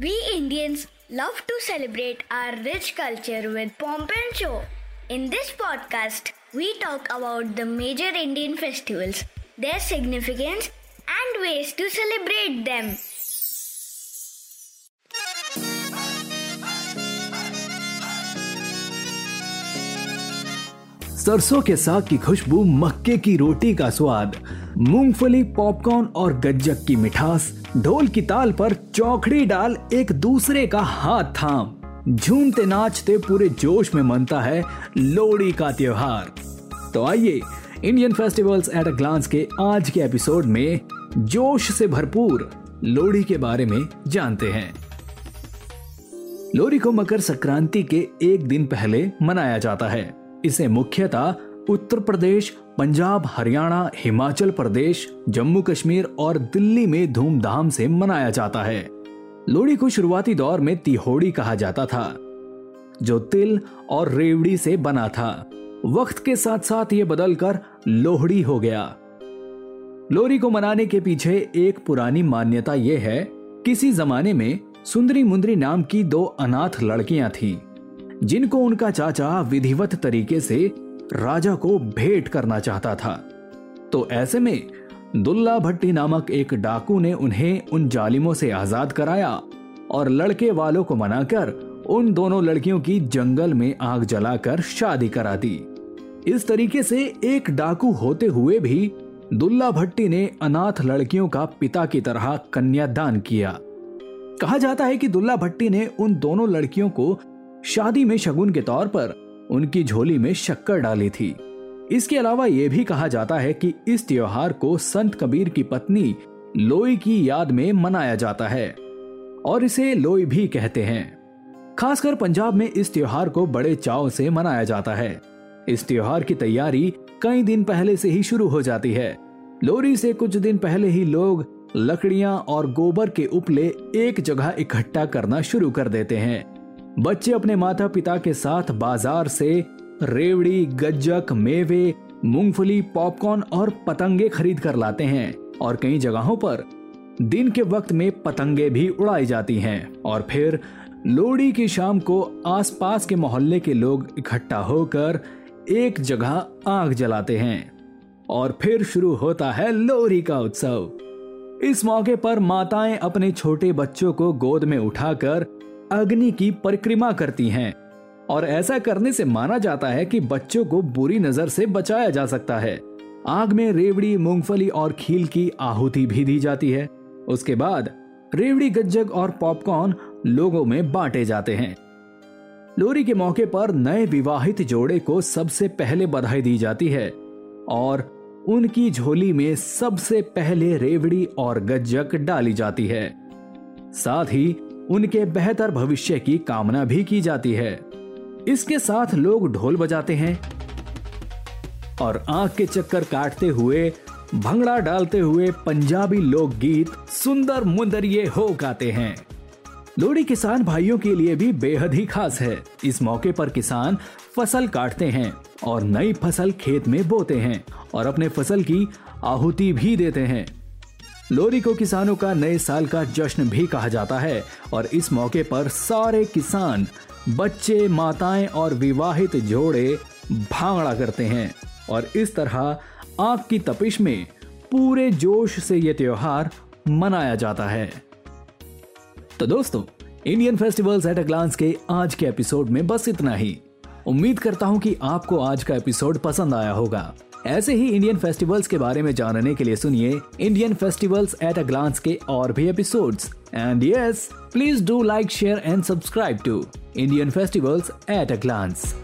We Indians love to celebrate our rich culture with pomp and show. In this podcast, we talk about the major Indian festivals, their significance, and ways to celebrate them. सरसों के साग की खुशबू मक्के की रोटी का स्वाद मूंगफली popcorn और गज्जक की मिठास, ढोल की ताल पर चौखड़ी डाल एक दूसरे का हाथ थाम। झूमते नाचते पूरे जोश में मनता है लोहड़ी का त्योहार। तो आइए Indian festivals at a glance के आज के एपिसोड में जोश से भरपूर लोहड़ी के बारे में जानते हैं। लोहड़ी को मकर संक्रांति के एक दिन पहले मनाया जाता है। इसे मुख्यतः उत्तर प्रदेश, पंजाब, हरियाणा, हिमाचल प्रदेश, जम्मू कश्मीर और दिल्ली में धूमधाम से मनाया जाता है। लोहड़ी को शुरुआती दौर में तिहोड़ी कहा जाता था, जो तिल और रेवड़ी से बना था। वक्त के साथ साथ ये बदलकर लोहड़ी हो गया। लोहड़ी को मनाने के पीछे एक पुरानी मान्यता यह है, किसी जमाने में सुंदरी मुंदरी नाम की दो अनाथ लड़कियाँ थीं, जिनको उनका चाचा विधिवत तरीके से राजा को भेंट करना चाहता था। तो ऐसे में दुल्ला भट्टी नामक एक डाकू ने उन्हें उन जालिमों से आज़ाद कराया और लड़के वालों को मनाकर उन दोनों लड़कियों की जंगल में आग जलाकर शादी करा दी। इस तरीके से एक डाकू होते हुए भी दुल्ला भट्टी ने अनाथ लड़कियों का पिता की तरह कन्यादान किया। कहा जाता है कि दुल्ला भट्टी ने उन दोनों लड़कियों को शादी में शगुन के तौर पर उनकी झोली में शक्कर डाली थी। इसके अलावा यह भी कहा जाता है कि इस त्योहार को संत कबीर की पत्नी लोई की याद में मनाया जाता है, और इसे लोई भी कहते हैं। खासकर पंजाब में इस त्योहार को बड़े चाव से मनाया जाता है। इस त्योहार की तैयारी कई दिन पहले से ही शुरू हो जाती है। लोरी से कुछ दिन पहले ही लोग लकड़ियाँ और गोबर के उपले एक जगह इकट्ठा करना शुरू कर देते हैं। बच्चे अपने माता पिता के साथ बाज़ार से रेवड़ी, गज्जक, मेवे, मूंगफली, पॉपकॉर्न और पतंगे खरीद कर लाते हैं और कई जगहों पर दिन के वक्त में पतंगे भी उड़ाई जाती हैं और फिर लोहड़ी की शाम को आसपास के मोहल्ले के लोग इकट्ठा होकर एक जगह आग जलाते हैं और फिर शुरू होता है लोहड़ी का उत्सव। इस मौके पर माताएँ अपने छोटे बच्चों को गोद में उठाकर अग्नि की परिक्रमा करती हैं। और ऐसा करने से माना जाता है कि बच्चों को बुरी नज़र से बचाया जा सकता है। आग में रेवड़ी, मूंगफली और खील की आहुति भी दी जाती है। उसके बाद रेवड़ी, गज्जक और पॉपकॉर्न लोगों में बांटे जाते हैं। लोहड़ी के मौके पर नए विवाहित जोड़े को सबसे पहले बधाई दी जाती है। और उनकी झोली में सबसे पहले रेवड़ी और गज्जक डाली जाती है। साथ ही उनके बेहतर भविष्य की कामना भी की जाती है। इसके साथ लोग ढोल बजाते हैं और आँख के चक्कर काटते हुए, भंगड़ा डालते हुए पंजाबी लोकगीत सुंदर मुंदरिये हो गाते हैं। लोहड़ी किसान भाइयों के लिए भी बेहद ही खास है। इस मौके पर किसान फ़सल काटते हैं और नई फ़सल खेत में बोते हैं और अपने फ़सल की आहुति भी देते हैं। लोहड़ी को किसानों का नए साल का जश्न भी कहा जाता है और इस मौके पर सारे किसान, बच्चे, माताएँ और विवाहित जोड़े भांगड़ा करते हैं। और इस तरह आग की तपिश में पूरे जोश से यह त्योहार मनाया जाता है। तो दोस्तों Indian festivals at a glance के आज के एपिसोड में बस इतना ही। उम्मीद करता हूँ कि आपको आज का एपिसोड पसंद आया होगा। ऐसे ही इंडियन फेस्टिवल्स के बारे में जानने के लिए सुनिए Indian festivals at a glance के और भी episodes and yes please do like share and subscribe to Indian festivals at a glance